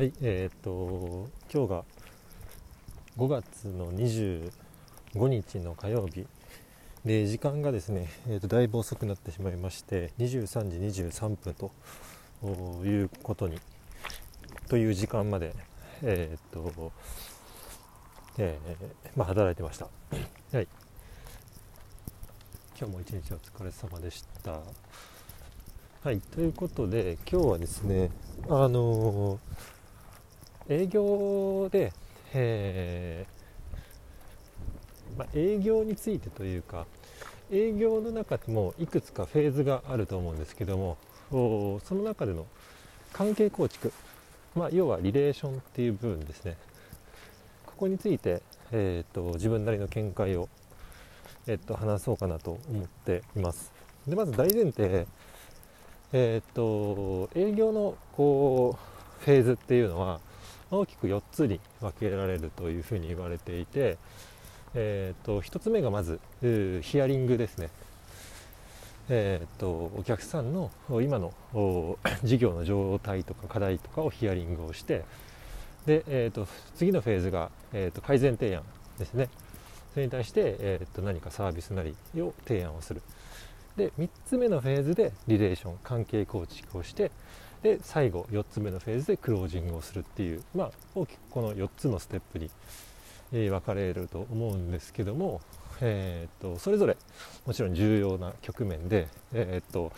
はい、えー、っと今日が5月の25日の火曜日で時間がですね、えー、っとだいぶ遅くなってしまいまして23時23分ということにという時間までえー、っと、えー、まあ、働いてました。はい今日も一日お疲れ様でした。はい、ということで今日はですねあのー営業で、えー、まあ、営業についてというか営業の中でもいくつかフェーズがあると思うんですけどもその中での関係構築、まあ、要はリレーションっていう部分ですね。ここについて、えーと、自分なりの見解を、えーと、話そうかなと思っています。でまず大前提えっ、と営業のこうフェーズっていうのは大きく4つに分けられるというふうに言われていて、えーと、1つ目がまずヒアリングですね、えーと、お客さんの今の 事業の状態とか課題とかをヒアリングをしてで、えーと、次のフェーズが、えー、と改善提案ですね。それに対して、えー、と何かサービスなりを提案をする。で3つ目のフェーズでリレーション関係構築をしてで最後4つ目のフェーズでクロージングをするっていう、まあ、大きくこの4つのステップに、えー、分かれると思うんですけども、えーと、それぞれもちろん重要な局面で、えーと、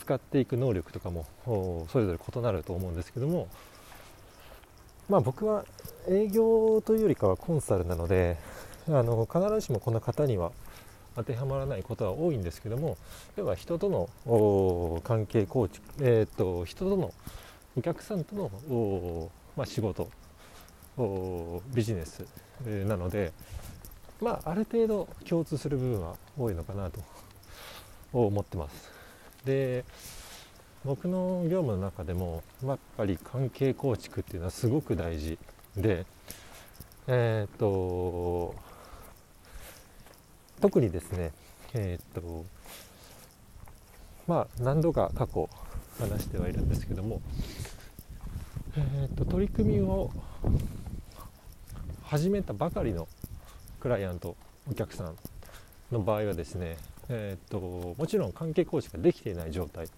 使っていく能力とかもそれぞれ異なると思うんですけども、まあ、僕は営業というよりかはコンサルなのであの必ずしもこの方には当てはまらないことは多いんですけども要は人との関係構築、えーと、人とのお客さんとの、まあ、仕事ビジネス、えー、なので、まあ、ある程度共通する部分は多いのかなと思ってます。で僕の業務の中でも、まあ、やっぱり関係構築っていうのはすごく大事で、えっ、と特にですね、えー、っとまあ何度か過去話してはいるんですけども、えー、っと取り組みを始めたばかりのクライアントお客さんの場合はですね、えー、っともちろん関係構築ができていない状態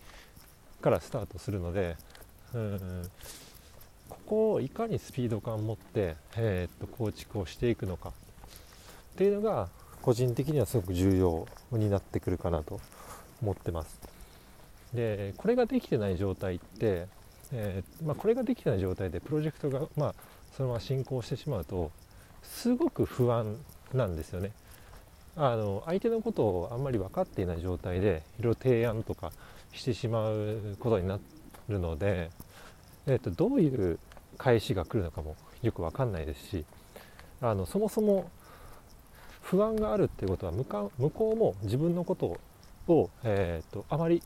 からスタートするのでうんここをいかにスピード感を持って、えー、っと構築をしていくのかっていうのが個人的にはすごく重要になってくるかなと思ってます。でこれができてない状態って、えー、まあ、これができてない状態でプロジェクトが、まあ、そのまま進行してしまうとすごく不安なんですよね。あの相手のことをあんまり分かっていない状態でいろいろ提案とかしてしまうことになるので、えーと、どういう返しが来るのかもよく分かんないですしあのそもそも不安があるっていうことは向か向こうも自分のことを、えーと、あまり、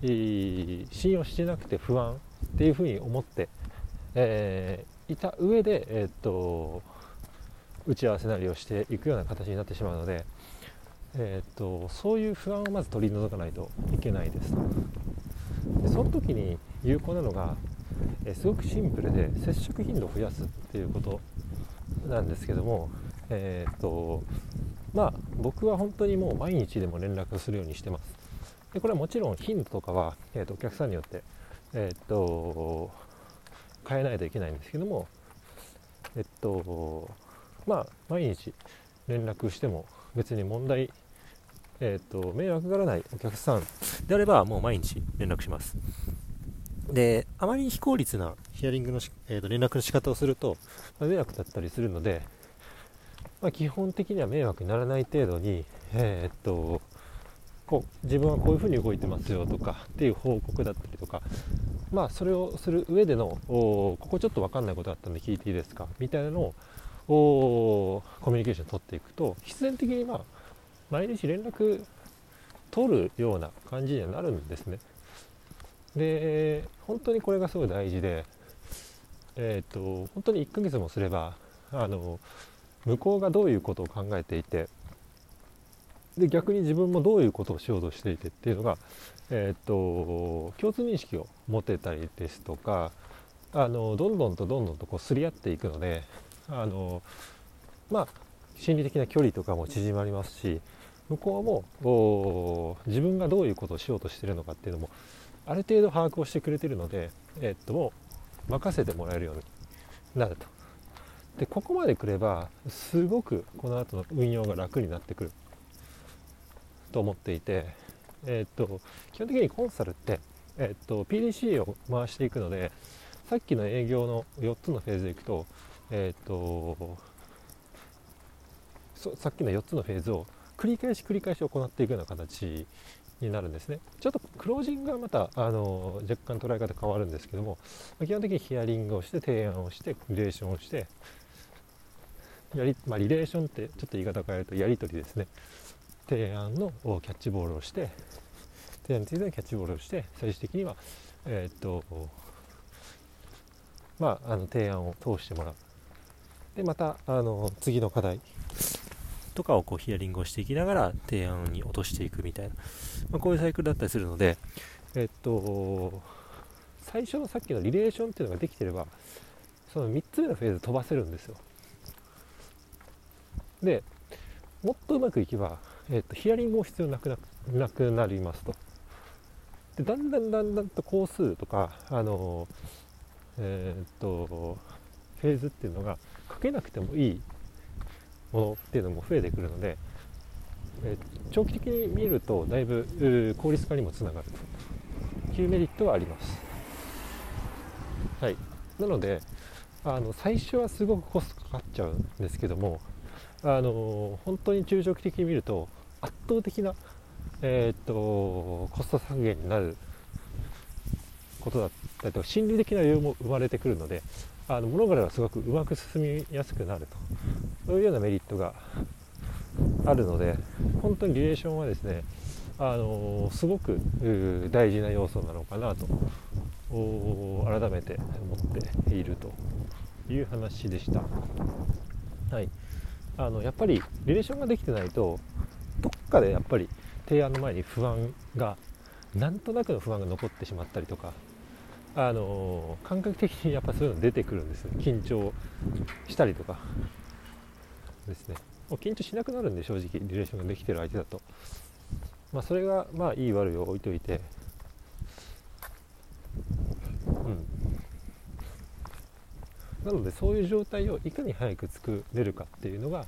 えー、信用してなくて不安っていうふうに思って、えー、いた上で、えーと、打ち合わせなりをしていくような形になってしまうので、えーと、そういう不安をまず取り除かないといけないです。でその時に有効なのが、え、すごくシンプルで接触頻度を増やすっていうことなんですけどもえー、っとまあ僕は本当にもう毎日でも連絡するようにしてます。でこれはもちろん頻度とかは、えー、っとお客さんによってえー、っと変えないといけないんですけどもえっとまあ毎日連絡しても別に問題えっと迷惑がらないお客さんであればもう毎日連絡します。であまり非効率なヒアリングの、えー、と連絡の仕方をすると、迷惑だったりするので、まあ、基本的には迷惑にならない程度に、えー、っとこう自分はこういうふうに動いてますよとかっていう報告だったりとか、まあ、それをする上でのここちょっと分かんないことあったんで聞いていいですかみたいなのをコミュニケーション取っていくと必然的に、まあ、毎日連絡取るような感じにはなるんですね。で本当にこれがすごい大事で、えーと、と本当に1ヶ月もすればあの向こうがどういうことを考えていてで逆に自分もどういうことをしようとしていてっていうのが、えー、っと共通認識を持てたりですとかあのどんどんとどんどんとこうすり合っていくのであのまあ心理的な距離とかも縮まりますし向こうも自分がどういうことをしようとしてるのかっていうのもある程度把握をしてくれてるので、えっともう任せてもらえるようになると。でここまで来ればすごくこの後の運用が楽になってくる。と思っていて、えっと基本的にコンサルって、えっと PDCA を回していくのでさっきの営業の4つのフェーズでいくと,、えっとさっきの4つのフェーズを繰り返し繰り返し行っていくような形になるんですね。ちょっとクロージングはまたあの若干捉え方変わるんですけども基本的にヒアリングをして提案をしてリレーションをしてやり、まあ、リレーションってちょっと言い方変えるとやり取りですね。提案のキャッチボールをして提案についてのキャッチボールをして最終的にはえー、っとまああの提案を通してもらう。でまたあの次の課題とかをこうヒアリングをしていきながら提案に落としていくみたいな、まあ、こういうサイクルだったりするので、えっと、最初のさっきのリレーションっていうのができてればその3つ目のフェーズ飛ばせるんですよ。でもっとうまくいけば、えっと、ヒアリングも必要なくななくなりますと。でだんだんだんだんと工数とかあのえー、とフェーズっていうのがかけなくてもいいものっていうのも増えてくるので、え長期的に見るとだいぶ効率化にもつながる。というメリットはあります。はい、なのであの最初はすごくコストかかっちゃうんですけどもあの本当に中長期的に見ると圧倒的な、えー、っとコスト削減になることだったりと心理的な余裕も生まれてくるのであの物事がすごくうまく進みやすくなるとそういうようなメリットがあるので本当にリレーションはですねあのすごく大事な要素なのかなと改めて思っているという話でした。はい、あのやっぱりリレーションができてないとどっかでやっぱり提案の前に不安がなんとなくの不安が残ってしまったりとかあの感覚的にやっぱそういうの出てくるんです緊張したりとかですね。もう緊張しなくなるんで正直リレーションができてる相手だと。まあそれがまあいい悪いを置いといて。うん。なのでそういう状態をいかに早く作れるかっていうのが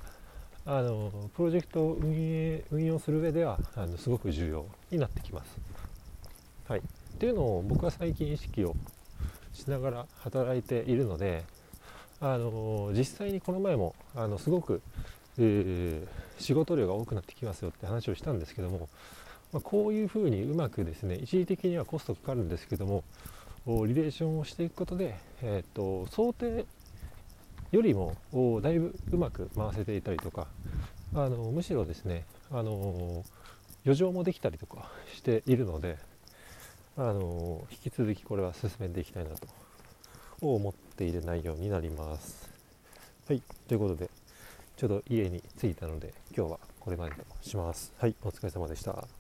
あのプロジェクトを運営運用する上ではあのすごく重要になってきます。はい、っていうのを僕は最近意識をしながら働いているのであの実際にこの前もあのすごく、えー、仕事量が多くなってきますよって話をしたんですけども、まあ、こういうふうにうまくですね一時的にはコストかかるんですけどもリレーションをしていくことで、えーと、想定よりもだいぶうまく回せていたりとかあのむしろですねあの余剰もできたりとかしているのであの引き続きこれは進めていきたいなと思っている内容になります。はい、ということで、ちょうど家に着いたので、今日はこれまでとします。はい、お疲れ様でした。